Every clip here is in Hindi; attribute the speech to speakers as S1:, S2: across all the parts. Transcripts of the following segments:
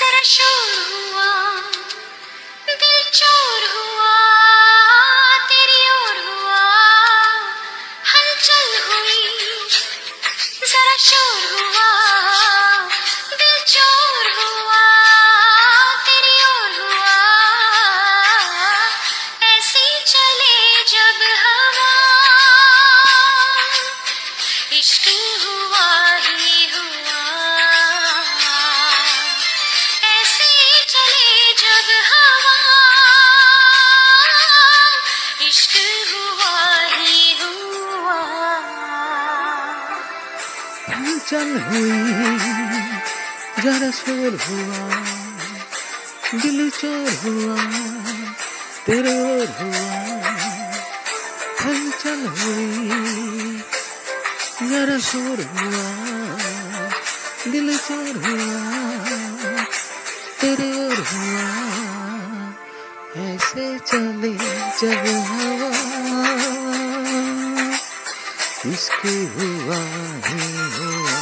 S1: शोर हुआ, दिल चोर हुआ, तेरी ओर हुआ, हलचल हुई, जरा शोर हुआ, दिल चोर हुआ, तेरी ओर हुआ, ऐसे चले जब हवा, इश्क
S2: हलचल हुई, जरा शोर हुआ, दिल चोर हुआ, तेरे ओर हुआ। हलचल हुई, जरा शोर हुआ, दिल चोर हुआ, तेरे ओर हुआ। ऐसे चले जब हवा इश्क हुआ ही हुआ।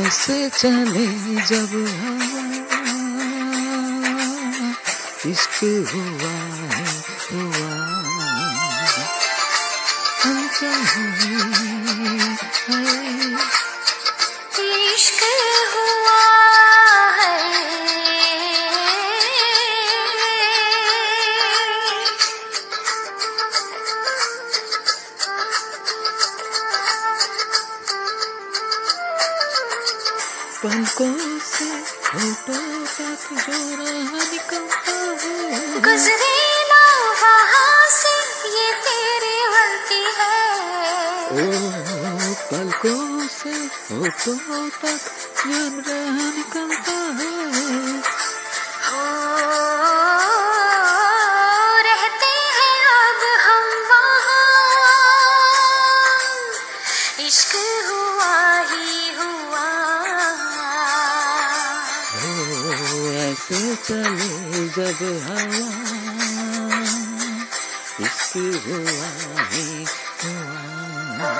S2: ऐसे चले जब हवा इश्क हुआ ही हुआ। हलचल हुई पलकों से फ़ोटो तक जो राह निकलता है।
S1: गुजरे से ये तेरी गलती है।
S2: ओ पलकों से होठों तक जो राह निकलता है। ओ ऐसे चले जब हवा इश्क हुआ ही हुआ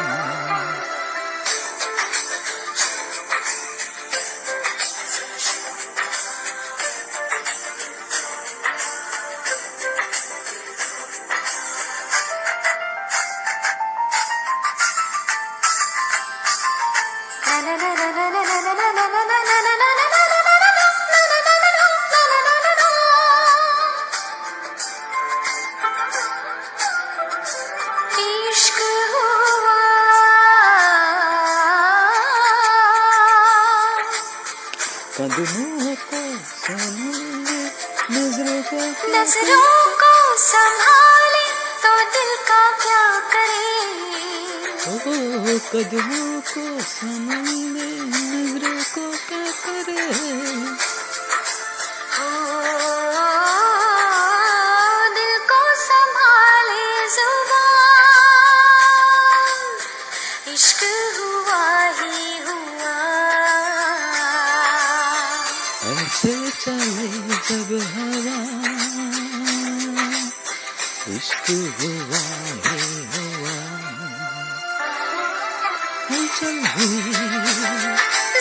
S1: इश्क
S2: कदमों को संभाले नज़रों को
S1: नज़रों को संभाले तो दिल का क्या करे?
S2: ओ कदमों को संभाले, नज़रों को क्या करे? चले जब हवा इश्क हुआ ही हुआ। हलचल हुई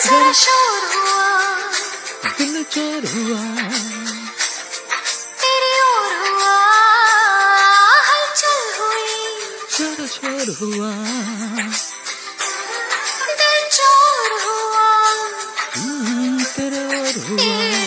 S1: जरा शोर हुआ।
S2: दिल चोर हुआ।
S1: तेरी ओर हुआ हलचल हुई।
S2: जरा शोर हुआ। दिल चोर हुआ। हम्म, तेरे और हुआ।